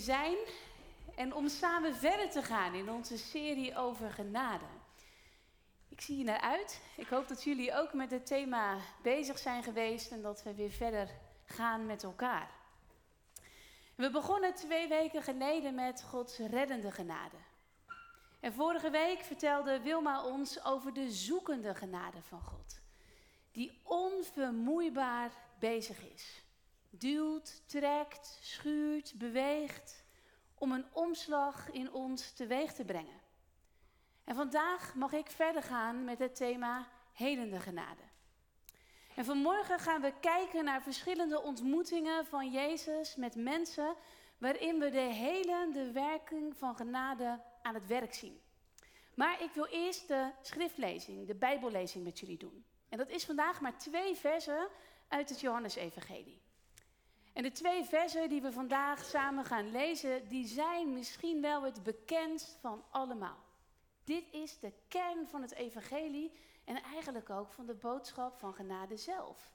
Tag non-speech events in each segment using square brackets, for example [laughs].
zijn en om samen verder te gaan in onze serie over genade. Ik zie je naar uit. Ik hoop dat jullie ook met het thema bezig zijn geweest en dat we weer verder gaan met elkaar. We begonnen twee weken geleden met Gods reddende genade. En vorige week vertelde Wilma ons over de zoekende genade van God, die onvermoeibaar bezig is duwt, trekt, schuurt, beweegt om een omslag in ons teweeg te brengen. En vandaag mag ik verder gaan met het thema helende genade. En vanmorgen gaan we kijken naar verschillende ontmoetingen van Jezus met mensen waarin we de helende werking van genade aan het werk zien. Maar ik wil eerst de schriftlezing, de Bijbellezing met jullie doen. En dat is vandaag maar twee versen uit het Johannesevangelie. En de twee versen die we vandaag samen gaan lezen, die zijn misschien wel het bekendst van allemaal. Dit is de kern van het evangelie en eigenlijk ook van de boodschap van genade zelf.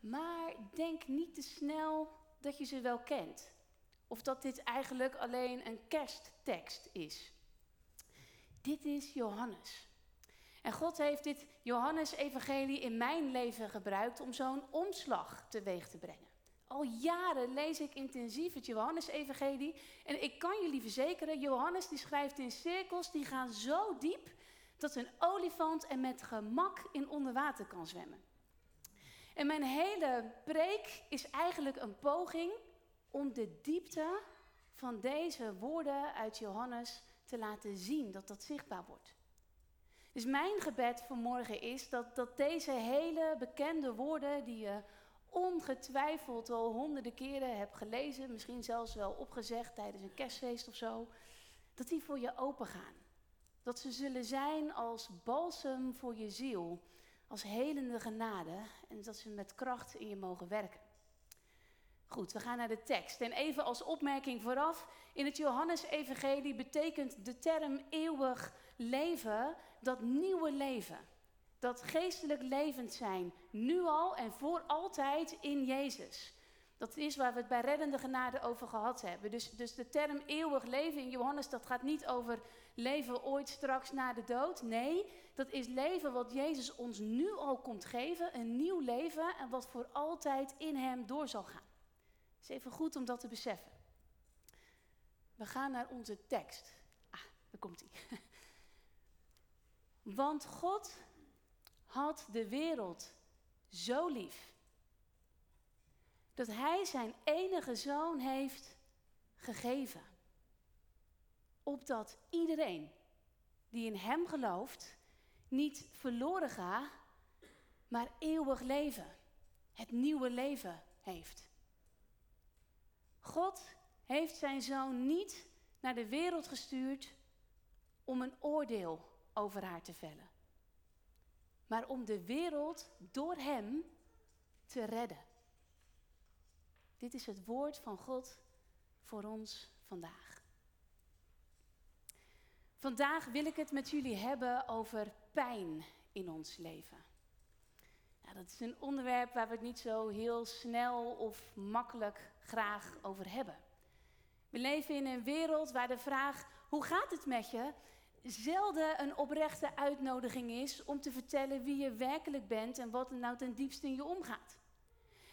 Maar denk niet te snel dat je ze wel kent. Of dat dit eigenlijk alleen een kersttekst is. Dit is Johannes. En God heeft dit Johannes-evangelie in mijn leven gebruikt om zo'n omslag teweeg te brengen. Al jaren lees ik intensief het Johannes-evangelie. En ik kan jullie verzekeren, Johannes die schrijft in cirkels die gaan zo diep dat een olifant er met gemak in onder water kan zwemmen. En mijn hele preek is eigenlijk een poging om de diepte van deze woorden uit Johannes te laten zien, dat dat zichtbaar wordt. Dus mijn gebed vanmorgen is dat, dat deze hele bekende woorden die je ongetwijfeld al honderden keren heb gelezen, misschien zelfs wel opgezegd tijdens een kerstfeest of zo, dat die voor je open gaan. Dat ze zullen zijn als balsem voor je ziel, als helende genade en dat ze met kracht in je mogen werken. Goed, we gaan naar de tekst. En even als opmerking vooraf, in het Johannes-evangelie betekent de term eeuwig leven dat nieuwe leven dat geestelijk levend zijn, nu al en voor altijd in Jezus. Dat is waar we het bij reddende genade over gehad hebben. Dus, dus de term eeuwig leven in Johannes, dat gaat niet over leven ooit straks na de dood. Nee, dat is leven wat Jezus ons nu al komt geven, een nieuw leven en wat voor altijd in Hem door zal gaan. Het is even goed om dat te beseffen. We gaan naar onze tekst. Ah, daar komt hij. [laughs] Want God had de wereld zo lief. Dat hij zijn enige zoon heeft gegeven. Opdat iedereen die in hem gelooft niet verloren gaat, maar eeuwig leven, het nieuwe leven heeft. God heeft zijn zoon niet naar de wereld gestuurd om een oordeel over haar te vellen maar om de wereld door Hem te redden. Dit is het woord van God voor ons vandaag. Vandaag wil ik het met jullie hebben over pijn in ons leven. dat is een onderwerp waar we het niet zo heel snel of makkelijk graag over hebben. We leven in een wereld waar de vraag: hoe gaat het met je? Zelden een oprechte uitnodiging is om te vertellen wie je werkelijk bent en wat er nou ten diepste in je omgaat.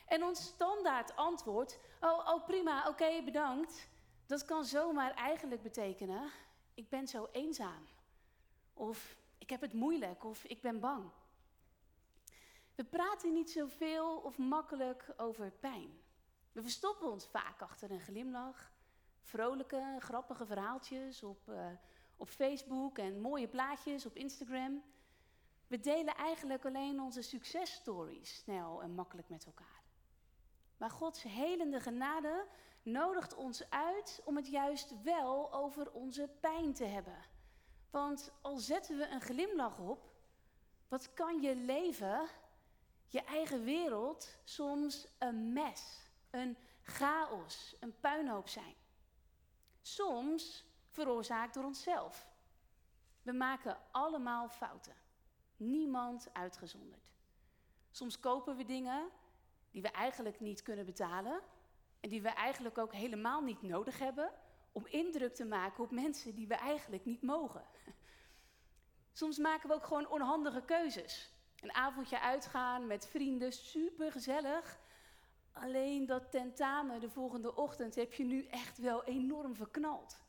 En ons standaard antwoord, oh, oh prima, oké, bedankt, dat kan zomaar eigenlijk betekenen, ik ben zo eenzaam. Of ik heb het moeilijk, of ik ben bang. We praten niet zoveel of makkelijk over pijn. We verstoppen ons vaak achter een glimlach, vrolijke, grappige verhaaltjes op... Uh, op Facebook en mooie plaatjes op Instagram. We delen eigenlijk alleen onze successtories snel en makkelijk met elkaar. Maar Gods helende genade nodigt ons uit om het juist wel over onze pijn te hebben. Want al zetten we een glimlach op, wat kan je leven, je eigen wereld, soms een mes, een chaos, een puinhoop zijn. Soms veroorzaakt door onszelf. We maken allemaal fouten. Niemand uitgezonderd. Soms kopen we dingen die we eigenlijk niet kunnen betalen, En die we eigenlijk ook helemaal niet nodig hebben om indruk te maken op mensen die we eigenlijk niet mogen. [laughs] Soms maken we ook gewoon onhandige keuzes. Een avondje uitgaan met vrienden, super gezellig. Alleen dat tentamen de volgende ochtend heb je nu echt wel enorm verknald.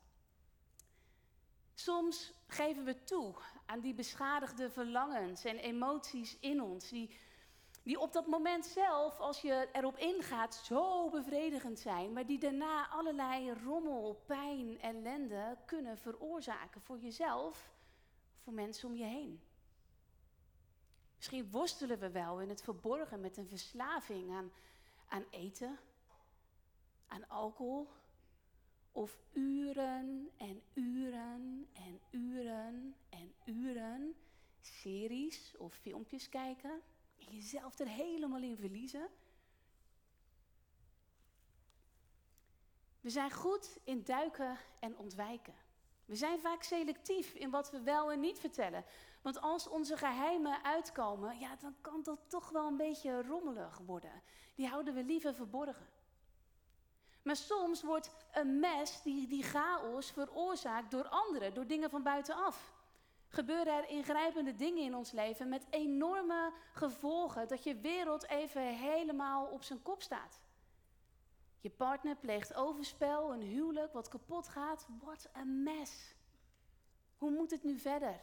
Soms geven we toe aan die beschadigde verlangens en emoties in ons, die, die op dat moment zelf, als je erop ingaat, zo bevredigend zijn, maar die daarna allerlei rommel, pijn, ellende kunnen veroorzaken voor jezelf, voor mensen om je heen. Misschien worstelen we wel in het verborgen met een verslaving aan, aan eten, aan alcohol, of uren en uren en uren en uren series of filmpjes kijken en jezelf er helemaal in verliezen. We zijn goed in duiken en ontwijken. We zijn vaak selectief in wat we wel en niet vertellen. Want als onze geheimen uitkomen, ja, dan kan dat toch wel een beetje rommelig worden. Die houden we liever verborgen. Maar soms wordt een mes, die, die chaos, veroorzaakt door anderen, door dingen van buitenaf. Gebeuren er ingrijpende dingen in ons leven met enorme gevolgen, dat je wereld even helemaal op zijn kop staat. Je partner pleegt overspel, een huwelijk wat kapot gaat. Wat een mes. Hoe moet het nu verder?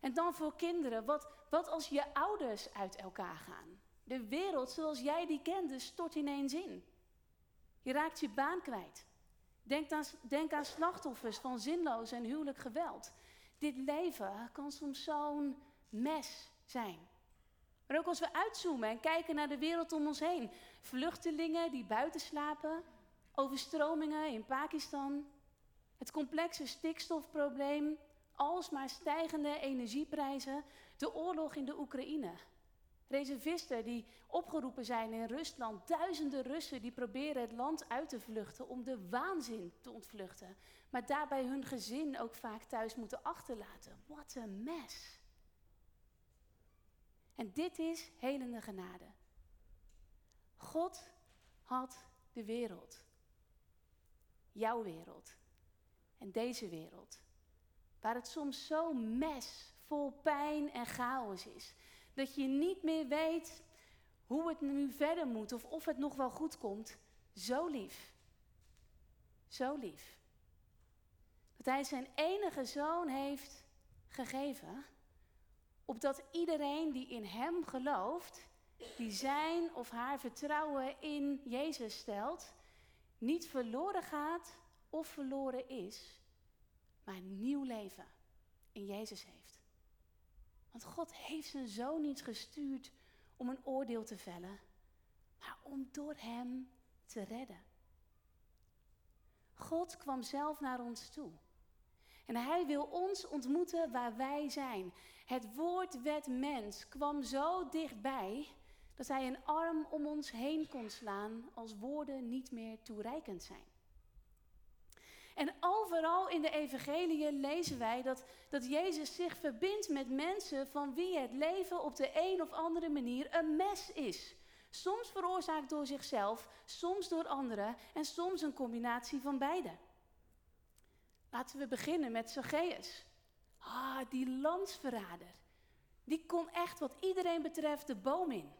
En dan voor kinderen, wat, wat als je ouders uit elkaar gaan? De wereld zoals jij die kende stort ineens in. Je raakt je baan kwijt. Denk aan, denk aan slachtoffers van zinloos en huwelijk geweld. Dit leven kan soms zo'n mes zijn. Maar ook als we uitzoomen en kijken naar de wereld om ons heen. Vluchtelingen die buiten slapen, overstromingen in Pakistan, het complexe stikstofprobleem, alsmaar stijgende energieprijzen, de oorlog in de Oekraïne. Reservisten die opgeroepen zijn in Rusland, duizenden Russen die proberen het land uit te vluchten om de waanzin te ontvluchten, maar daarbij hun gezin ook vaak thuis moeten achterlaten. Wat een mes. En dit is helende genade. God had de wereld. Jouw wereld. En deze wereld. Waar het soms zo mes, vol pijn en chaos is. Dat je niet meer weet hoe het nu verder moet of of het nog wel goed komt. Zo lief. Zo lief. Dat hij zijn enige zoon heeft gegeven. Opdat iedereen die in hem gelooft, die zijn of haar vertrouwen in Jezus stelt, niet verloren gaat of verloren is, maar een nieuw leven in Jezus heeft. Want God heeft zijn zoon niet gestuurd om een oordeel te vellen, maar om door hem te redden. God kwam zelf naar ons toe. En hij wil ons ontmoeten waar wij zijn. Het woord werd mens kwam zo dichtbij dat hij een arm om ons heen kon slaan als woorden niet meer toereikend zijn. En overal in de evangeliën lezen wij dat, dat Jezus zich verbindt met mensen van wie het leven op de een of andere manier een mes is. Soms veroorzaakt door zichzelf, soms door anderen en soms een combinatie van beide. Laten we beginnen met Zacchaeus. Ah, die landsverrader. Die kon echt wat iedereen betreft de boom in.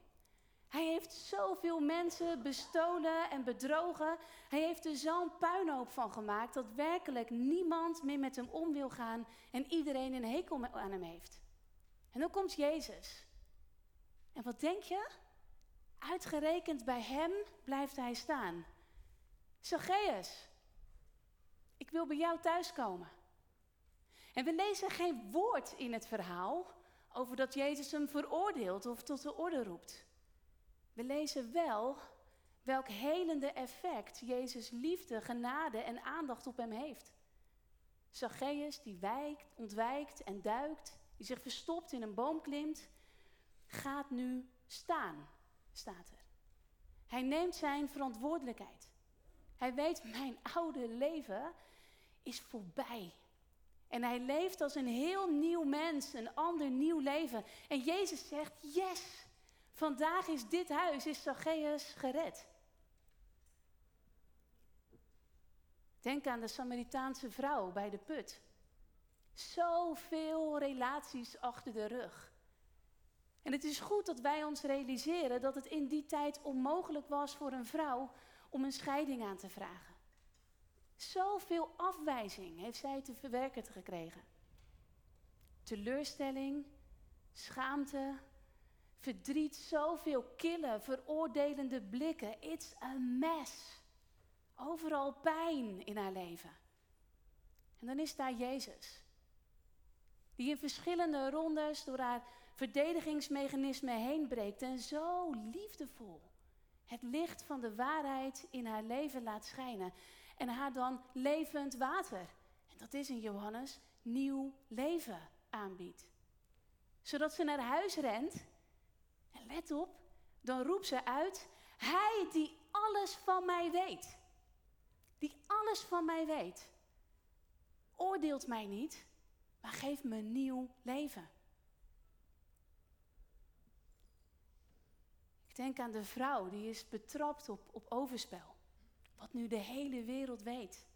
Hij heeft zoveel mensen bestolen en bedrogen. Hij heeft er zo'n puinhoop van gemaakt dat werkelijk niemand meer met hem om wil gaan en iedereen een hekel aan hem heeft. En dan komt Jezus. En wat denk je? Uitgerekend bij hem blijft hij staan. Zacchaeus, ik wil bij jou thuiskomen. En we lezen geen woord in het verhaal over dat Jezus hem veroordeelt of tot de orde roept. We lezen wel welk helende effect Jezus liefde, genade en aandacht op hem heeft. Zacchaeus die wijkt, ontwijkt en duikt, die zich verstopt in een boom klimt, gaat nu staan, staat er. Hij neemt zijn verantwoordelijkheid. Hij weet, mijn oude leven is voorbij. En hij leeft als een heel nieuw mens, een ander nieuw leven. En Jezus zegt, yes, Vandaag is dit huis, is Zacchaeus gered. Denk aan de Samaritaanse vrouw bij de put. Zoveel relaties achter de rug. En het is goed dat wij ons realiseren dat het in die tijd onmogelijk was voor een vrouw om een scheiding aan te vragen. Zoveel afwijzing heeft zij te verwerken gekregen. Teleurstelling, schaamte, verdriet, zoveel kille, veroordelende blikken. It's a mess. Overal pijn in haar leven. En dan is daar Jezus. Die in verschillende rondes door haar verdedigingsmechanismen heen breekt en zo liefdevol het licht van de waarheid in haar leven laat schijnen. En haar dan levend water, en dat is in Johannes, nieuw leven aanbiedt. Zodat ze naar huis rent, en let op, dan roept ze uit, Hij die alles van mij weet, die alles van mij weet, oordeelt mij niet, maar geeft me nieuw leven. Ik denk aan de vrouw die is betrapt op, op overspel. Wat nu de hele wereld weet.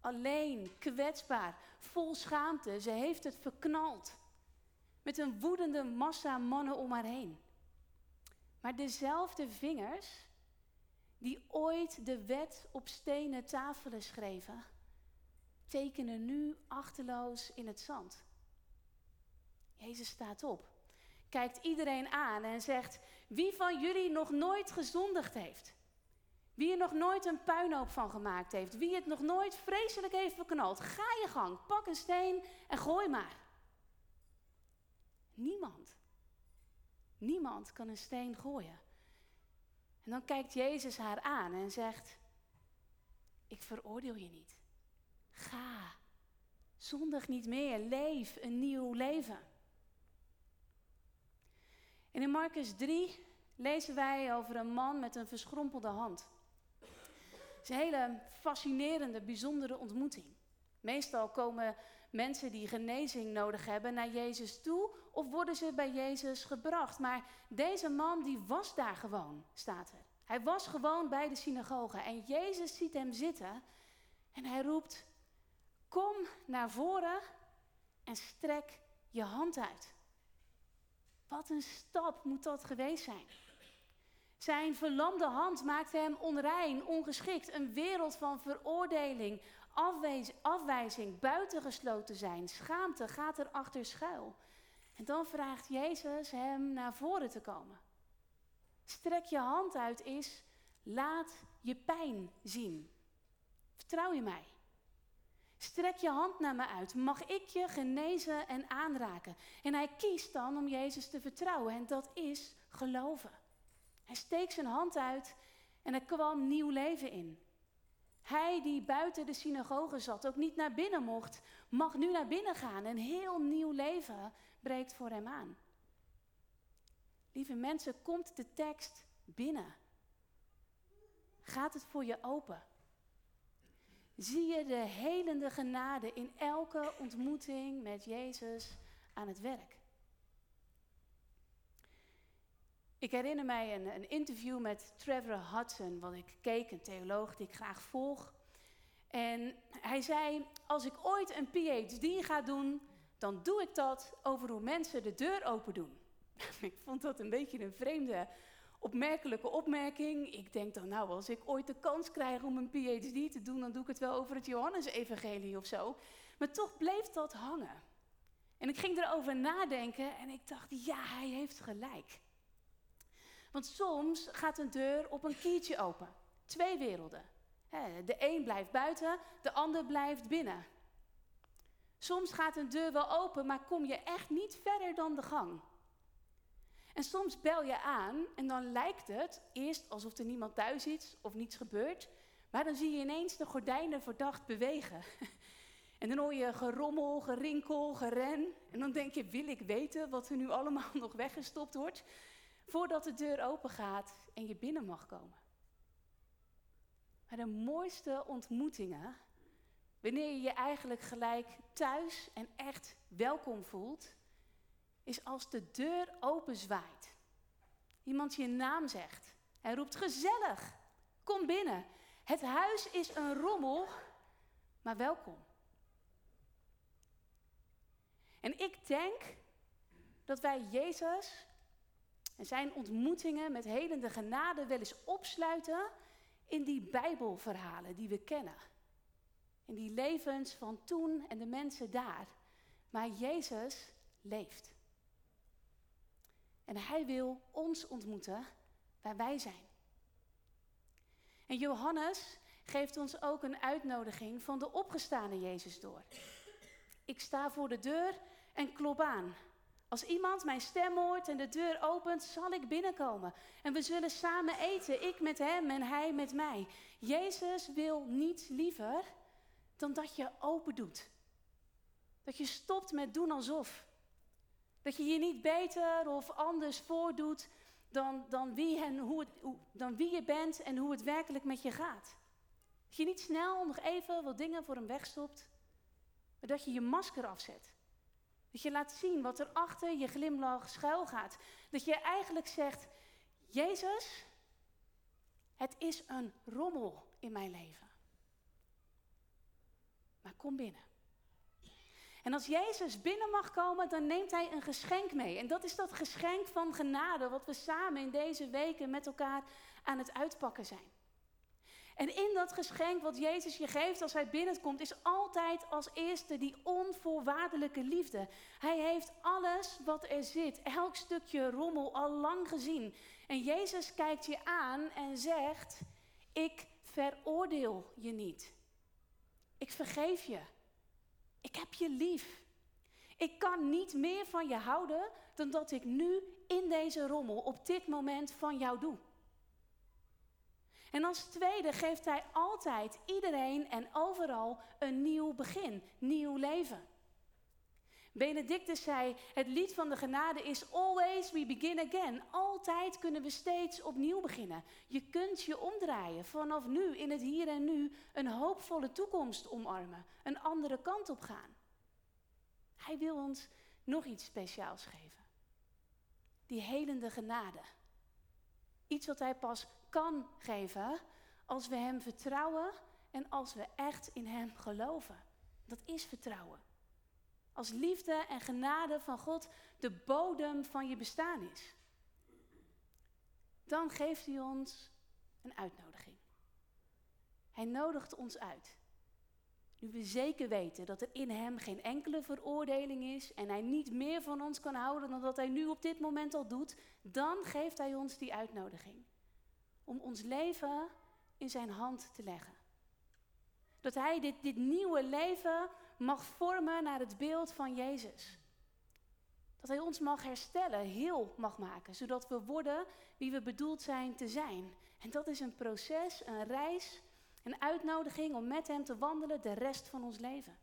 Alleen, kwetsbaar, vol schaamte. Ze heeft het verknald. Met een woedende massa mannen om haar heen. Maar dezelfde vingers die ooit de wet op stenen tafelen schreven, tekenen nu achterloos in het zand. Jezus staat op, kijkt iedereen aan en zegt: Wie van jullie nog nooit gezondigd heeft? Wie er nog nooit een puinhoop van gemaakt heeft? Wie het nog nooit vreselijk heeft verknald? Ga je gang, pak een steen en gooi maar. Niemand. Niemand kan een steen gooien. En dan kijkt Jezus haar aan en zegt: Ik veroordeel je niet. Ga. Zondig niet meer. Leef een nieuw leven. En in Marcus 3 lezen wij over een man met een verschrompelde hand. Het is een hele fascinerende, bijzondere ontmoeting. Meestal komen mensen die genezing nodig hebben naar Jezus toe of worden ze bij Jezus gebracht. Maar deze man die was daar gewoon, staat er. Hij was gewoon bij de synagoge en Jezus ziet hem zitten en hij roept, kom naar voren en strek je hand uit. Wat een stap moet dat geweest zijn. Zijn verlamde hand maakte hem onrein, ongeschikt, een wereld van veroordeling, afwijzing, buitengesloten zijn, schaamte gaat er achter schuil. En dan vraagt Jezus hem naar voren te komen. Strek je hand uit is, laat je pijn zien. Vertrouw je mij? Strek je hand naar me uit. Mag ik je genezen en aanraken? En hij kiest dan om Jezus te vertrouwen. En dat is geloven. Hij steekt zijn hand uit en er kwam nieuw leven in. Hij die buiten de synagoge zat, ook niet naar binnen mocht, mag nu naar binnen gaan. Een heel nieuw leven breekt voor hem aan. Lieve mensen, komt de tekst binnen? Gaat het voor je open? Zie je de helende genade in elke ontmoeting met Jezus aan het werk? Ik herinner mij een, een, interview met Trevor Hudson, wat ik keek, een theoloog die ik graag volg. En hij zei: Als ik ooit een PhD ga doen, dan doe ik dat over hoe mensen de deur open doen. [laughs] ik vond dat een beetje een vreemde, opmerkelijke opmerking. Ik denk dan, nou, als ik ooit de kans krijg om een PhD te doen, dan doe ik het wel over het Johannesevangelie of zo. Maar toch bleef dat hangen. En ik ging erover nadenken en ik dacht, ja, hij heeft gelijk. Want soms gaat een deur op een kiertje open. Twee werelden. De een blijft buiten, de ander blijft binnen. Soms gaat een deur wel open, maar kom je echt niet verder dan de gang. En soms bel je aan en dan lijkt het eerst alsof er niemand thuis is of niets gebeurt, maar dan zie je ineens de gordijnen verdacht bewegen. [laughs] En dan hoor je gerommel, gerinkel, geren. En dan denk je, wil ik weten wat er nu allemaal [laughs] nog weggestopt wordt? Voordat de deur open gaat en je binnen mag komen. Maar de mooiste ontmoetingen, wanneer je je eigenlijk gelijk thuis en echt welkom voelt, is als de deur openzwaait. Iemand je naam zegt. Hij roept gezellig, kom binnen. Het huis is een rommel, maar welkom. En ik denk dat wij Jezus en zijn ontmoetingen met helende genade wel eens opsluiten in die Bijbelverhalen die we kennen. In die levens van toen en de mensen daar. Maar Jezus leeft. En hij wil ons ontmoeten waar wij zijn. En Johannes geeft ons ook een uitnodiging van de opgestane Jezus door. Ik sta voor de deur en klop aan. Als iemand mijn stem hoort en de deur opent, zal ik binnenkomen. En we zullen samen eten, ik met hem en hij met mij. Jezus wil niets liever dan dat je open doet. Dat je stopt met doen alsof. Dat je je niet beter of anders voordoet dan, dan, wie, en hoe dan wie je bent en hoe het werkelijk met je gaat. Dat je niet snel nog even wat dingen voor hem wegstopt, maar dat je je masker afzet. Dat je laat zien wat er achter je glimlach schuil gaat. Dat je eigenlijk zegt, Jezus, het is een rommel in mijn leven. Maar kom binnen. En als Jezus binnen mag komen, dan neemt hij een geschenk mee. En dat is dat geschenk van genade, wat we samen in deze weken met elkaar aan het uitpakken zijn. En in dat geschenk wat Jezus je geeft als hij binnenkomt, is altijd als eerste die onvoorwaardelijke liefde. Hij heeft alles wat er zit, elk stukje rommel al lang gezien. En Jezus kijkt je aan en zegt: Ik veroordeel je niet. Ik vergeef je. Ik heb je lief. Ik kan niet meer van je houden dan dat ik nu in deze rommel op dit moment van jou doe. En als tweede geeft hij altijd iedereen en overal een nieuw begin, nieuw leven. Benedictus zei: Het lied van de genade is always we begin again. Altijd kunnen we steeds opnieuw beginnen. Je kunt je omdraaien vanaf nu in het hier en nu een hoopvolle toekomst omarmen, een andere kant op gaan. Hij wil ons nog iets speciaals geven. Die helende genade. Iets wat hij pas kan geven als we Hem vertrouwen en als we echt in Hem geloven. Dat is vertrouwen. Als liefde en genade van God de bodem van je bestaan is. Dan geeft Hij ons een uitnodiging. Hij nodigt ons uit. Nu we zeker weten dat er in Hem geen enkele veroordeling is en Hij niet meer van ons kan houden dan dat Hij nu op dit moment al doet, dan geeft Hij ons die uitnodiging om ons leven in zijn hand te leggen. Dat hij dit, dit nieuwe leven mag vormen naar het beeld van Jezus. Dat hij ons mag herstellen, heel mag maken, zodat we worden wie we bedoeld zijn te zijn. En dat is een proces, een reis, een uitnodiging om met hem te wandelen de rest van ons leven.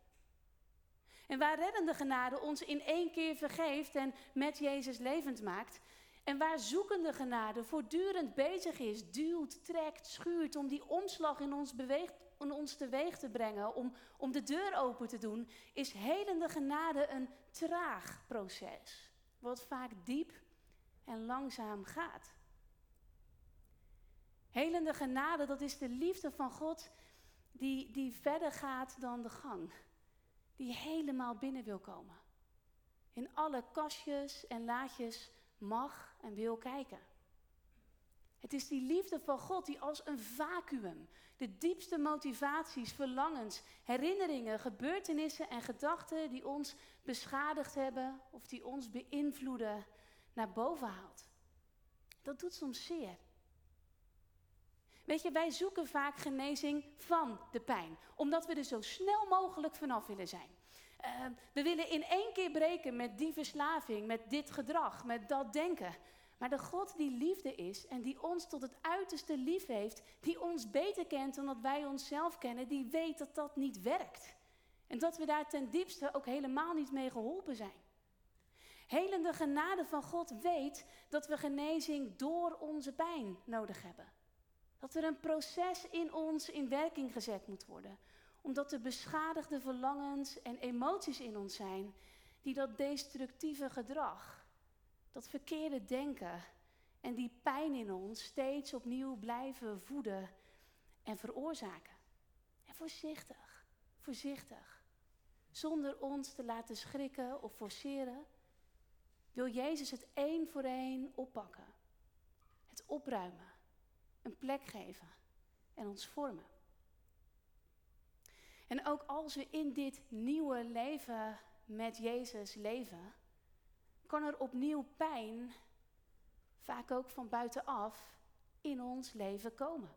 En waar reddende genade ons in één keer vergeeft en met Jezus levend maakt, en waar zoekende genade voortdurend bezig is, duwt, trekt, schuurt om die omslag in ons, beweegt, in ons teweeg te brengen, om, om de deur open te doen, is helende genade een traag proces. Wat vaak diep en langzaam gaat. Helende genade, dat is de liefde van God die, die verder gaat dan de gang. Die helemaal binnen wil komen. In alle kastjes en laadjes mag en wil kijken. Het is die liefde van God die als een vacuüm de diepste motivaties, verlangens, herinneringen, gebeurtenissen en gedachten die ons beschadigd hebben of die ons beïnvloeden naar boven haalt. Dat doet soms zeer. Weet je, wij zoeken vaak genezing van de pijn, omdat we er zo snel mogelijk vanaf willen zijn. Ehm, we willen in één keer breken met die verslaving, met dit gedrag, met dat denken. Maar de God die liefde is en die ons tot het uiterste lief heeft, die ons beter kent dan dat wij onszelf kennen, die weet dat dat niet werkt. En dat we daar ten diepste ook helemaal niet mee geholpen zijn. Helende genade van God weet dat we genezing door onze pijn nodig hebben. Dat er een proces in ons in werking gezet moet worden omdat er beschadigde verlangens en emoties in ons zijn die dat destructieve gedrag, dat verkeerde denken en die pijn in ons steeds opnieuw blijven voeden en veroorzaken. En voorzichtig, voorzichtig, zonder ons te laten schrikken of forceren, wil Jezus het één voor één oppakken. Het opruimen, een plek geven en ons vormen. En ook als we in dit nieuwe leven met Jezus leven, kan er opnieuw pijn, vaak ook van buitenaf, in ons leven komen.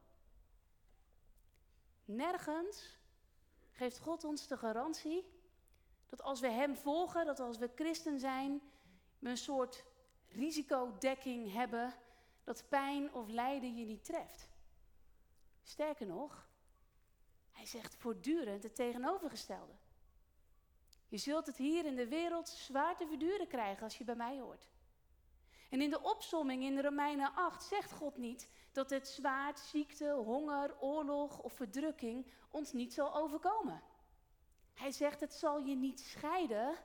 Nergens geeft God ons de garantie dat als we Hem volgen, dat als we christen zijn, we een soort risicodekking hebben dat pijn of lijden je niet treft. Sterker nog, hij zegt voortdurend het tegenovergestelde. Je zult het hier in de wereld zwaar te verduren krijgen als je bij mij hoort. En in de opsomming in Romeinen 8 zegt God niet dat het zwaard, ziekte, honger, oorlog of verdrukking ons niet zal overkomen. Hij zegt het zal je niet scheiden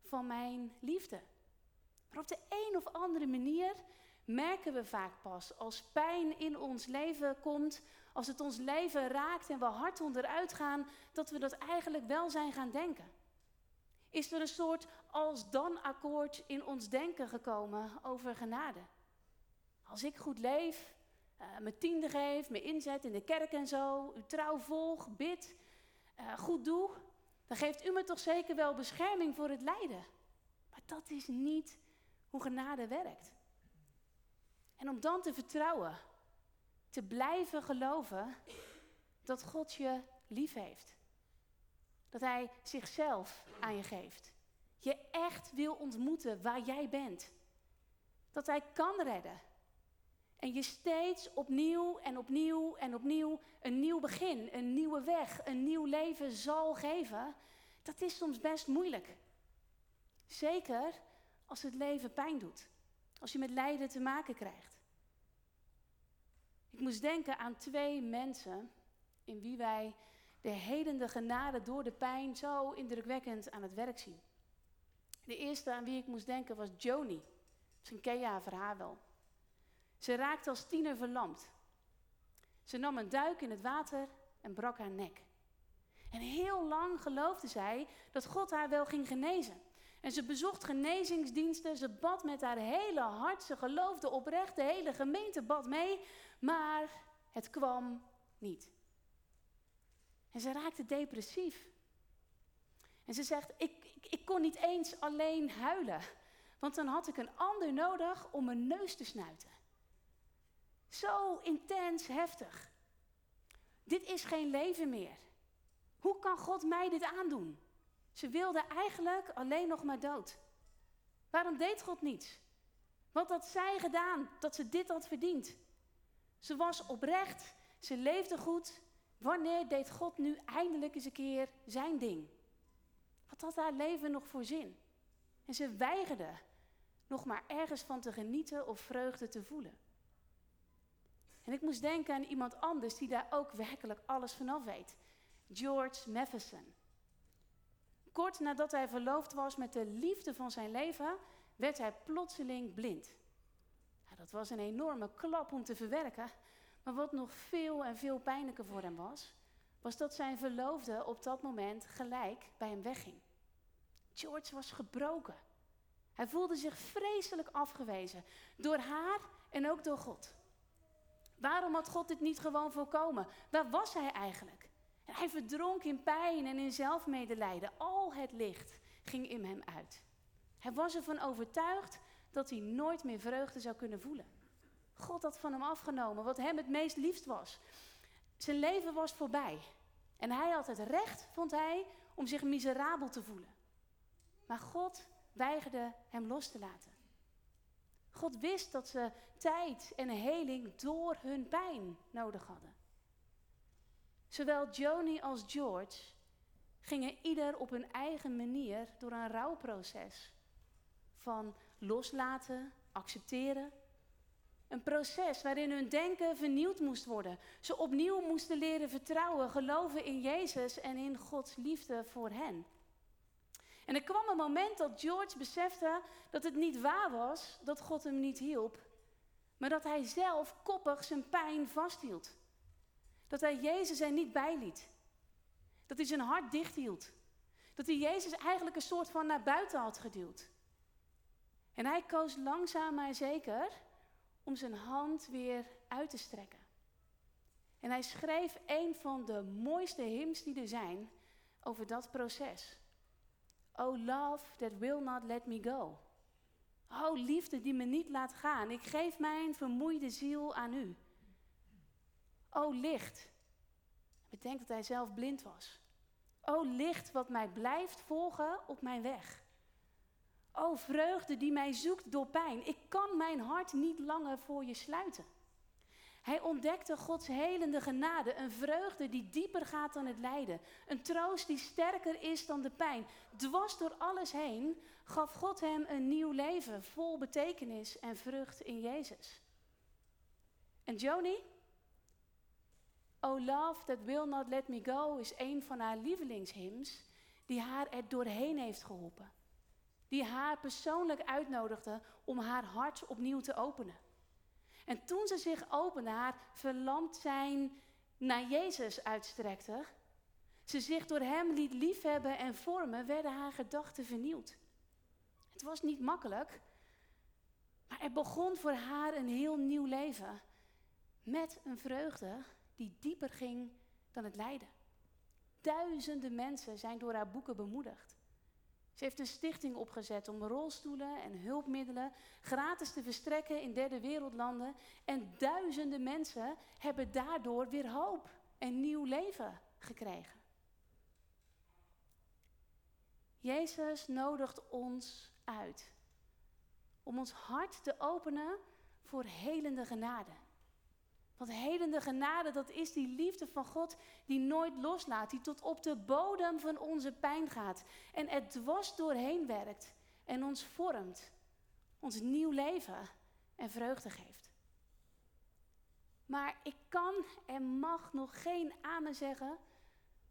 van mijn liefde. Maar op de een of andere manier merken we vaak pas als pijn in ons leven komt, als het ons leven raakt en we hard onderuit gaan, dat we dat eigenlijk wel zijn gaan denken. Is er een soort als-dan akkoord in ons denken gekomen over genade? Als ik goed leef, uh, mijn tiende geef, me inzet in de kerk en zo, u trouw volg, bid, uh, goed doe, dan geeft u me toch zeker wel bescherming voor het lijden. Maar dat is niet hoe genade werkt. En om dan te vertrouwen, te blijven geloven dat God je lief heeft. Dat Hij zichzelf aan je geeft. Je echt wil ontmoeten waar jij bent. Dat Hij kan redden. En je steeds opnieuw en opnieuw en opnieuw een nieuw begin, een nieuwe weg, een nieuw leven zal geven. Dat is soms best moeilijk. Zeker als het leven pijn doet. Als je met lijden te maken krijgt. Ik moest denken aan twee mensen in wie wij de hedende genade door de pijn zo indrukwekkend aan het werk zien. De eerste aan wie ik moest denken was Joni. Misschien ken je haar verhaal wel. Ze raakte als tiener verlamd. Ze nam een duik in het water en brak haar nek. En heel lang geloofde zij dat God haar wel ging genezen. En ze bezocht genezingsdiensten, ze bad met haar hele hart, ze geloofde oprecht, de hele gemeente bad mee, maar het kwam niet. En ze raakte depressief. En ze zegt, ik, ik, ik, kon niet eens alleen huilen, want dan had ik een ander nodig om mijn neus te snuiten. Zo intens heftig. Dit is geen leven meer. Hoe kan God mij dit aandoen? Ze wilde eigenlijk alleen nog maar dood. Waarom deed God niets? Wat had zij gedaan dat ze dit had verdiend? Ze was oprecht, ze leefde goed. Wanneer deed God nu eindelijk eens een keer zijn ding? Wat had haar leven nog voor zin? En ze weigerde nog maar ergens van te genieten of vreugde te voelen. En ik moest denken aan iemand anders die daar ook werkelijk alles vanaf weet. George Matheson. Kort nadat hij verloofd was met de liefde van zijn leven, werd hij plotseling blind. dat was een enorme klap om te verwerken. Maar wat nog veel en veel pijnlijker voor hem was, was dat zijn verloofde op dat moment gelijk bij hem wegging. George was gebroken. Hij voelde zich vreselijk afgewezen door haar en ook door God. Waarom had God dit niet gewoon voorkomen? Waar was hij eigenlijk? Hij verdronk in pijn en in zelfmedelijden. Al het licht ging in hem uit. Hij was ervan overtuigd dat hij nooit meer vreugde zou kunnen voelen. God had van hem afgenomen wat hem het meest liefst was. Zijn leven was voorbij. En hij had het recht, vond hij, om zich miserabel te voelen. Maar God weigerde hem los te laten. God wist dat ze tijd en heling door hun pijn nodig hadden. Zowel Joni als George gingen ieder op hun eigen manier door een rouwproces. Van loslaten, accepteren. Een proces waarin hun denken vernieuwd moest worden. Ze opnieuw moesten leren vertrouwen, geloven in Jezus en in Gods liefde voor hen. En er kwam een moment dat George besefte dat het niet waar was dat God hem niet hielp, maar dat hij zelf koppig zijn pijn vasthield. Dat hij Jezus er niet bij liet. Dat hij zijn hart dicht hield. Dat hij Jezus eigenlijk een soort van naar buiten had geduwd. En hij koos langzaam maar zeker om zijn hand weer uit te strekken. En hij schreef een van de mooiste hymns die er zijn over dat proces. Oh love that will not let me go. Oh liefde die me niet laat gaan. Ik geef mijn vermoeide ziel aan u. Oh licht. Bedenk dat hij zelf blind was. O licht wat mij blijft volgen op mijn weg. O vreugde die mij zoekt door pijn. Ik kan mijn hart niet langer voor je sluiten. Hij ontdekte Gods helende genade, een vreugde die dieper gaat dan het lijden, een troost die sterker is dan de pijn. Dwars door alles heen gaf God hem een nieuw leven, vol betekenis en vrucht in Jezus. En Joni? Oh Love That Will Not Let Me Go is een van haar lievelingshymns die haar er doorheen heeft geholpen. Die haar persoonlijk uitnodigde om haar hart opnieuw te openen. En toen ze zich opende, haar verlamd zijn naar Jezus uitstrekte, ze zich door hem liet liefhebben en vormen, werden haar gedachten vernieuwd. Het was niet makkelijk, maar er begon voor haar een heel nieuw leven met een vreugde die dieper ging dan het lijden. Duizenden mensen zijn door haar boeken bemoedigd. Ze heeft een stichting opgezet om rolstoelen en hulpmiddelen gratis te verstrekken in derde wereldlanden. En duizenden mensen hebben daardoor weer hoop en nieuw leven gekregen. Jezus nodigt ons uit om ons hart te openen voor helende genade. Want helende genade, dat is die liefde van God die nooit loslaat, die tot op de bodem van onze pijn gaat en er dwars doorheen werkt en ons vormt, ons nieuw leven en vreugde geeft. Maar ik kan en mag nog geen amen zeggen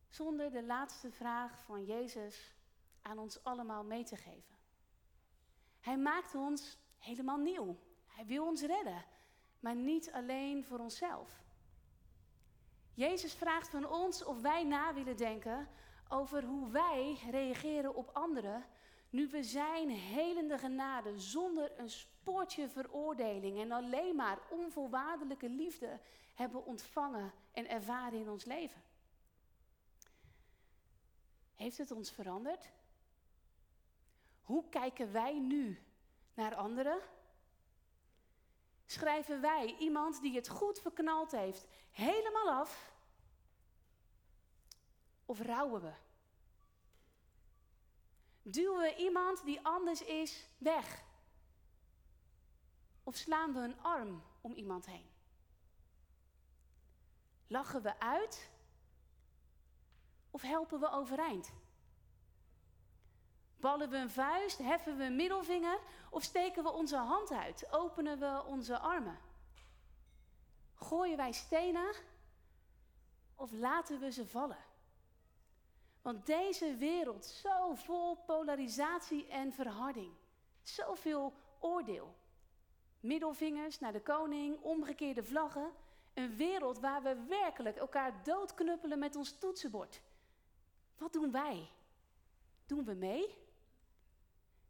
zonder de laatste vraag van Jezus aan ons allemaal mee te geven. Hij maakt ons helemaal nieuw. Hij wil ons redden maar niet alleen voor onszelf. Jezus vraagt van ons of wij na willen denken over hoe wij reageren op anderen nu we zijn helende genade zonder een spoortje veroordeling en alleen maar onvoorwaardelijke liefde hebben ontvangen en ervaren in ons leven. Heeft het ons veranderd? Hoe kijken wij nu naar anderen? Schrijven wij iemand die het goed verknald heeft helemaal af? Of rouwen we? Duwen we iemand die anders is weg? Of slaan we een arm om iemand heen? Lachen we uit? Of helpen we overeind? Ballen we een vuist, heffen we een middelvinger of steken we onze hand uit, openen we onze armen? Gooien wij stenen of laten we ze vallen? Want deze wereld, zo vol polarisatie en verharding, zoveel oordeel. Middelvingers naar de koning, omgekeerde vlaggen. Een wereld waar we werkelijk elkaar doodknuppelen met ons toetsenbord. Wat doen wij? Doen we mee?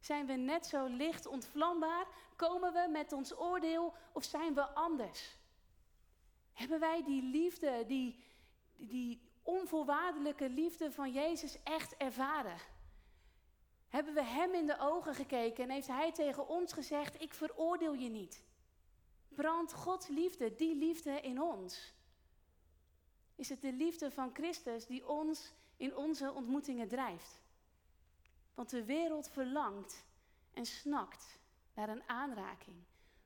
Zijn we net zo licht ontvlambaar? Komen we met ons oordeel of zijn we anders? Hebben wij die liefde, die, die onvoorwaardelijke liefde van Jezus echt ervaren? Hebben we Hem in de ogen gekeken en heeft Hij tegen ons gezegd, ik veroordeel je niet. Brandt Gods liefde, die liefde in ons? Is het de liefde van Christus die ons in onze ontmoetingen drijft? Want de wereld verlangt en snakt naar een aanraking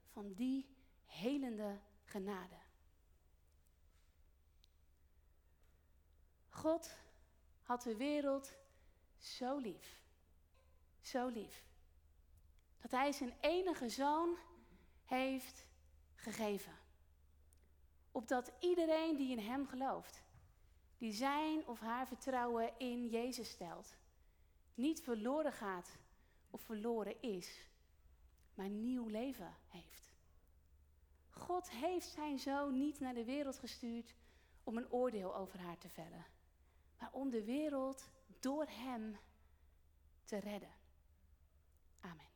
van die helende genade. God had de wereld zo lief, zo lief, dat Hij zijn enige zoon heeft gegeven. Opdat iedereen die in Hem gelooft, die zijn of haar vertrouwen in Jezus stelt, niet verloren gaat of verloren is, maar nieuw leven heeft. God heeft zijn zoon niet naar de wereld gestuurd om een oordeel over haar te vellen, maar om de wereld door Hem te redden. Amen.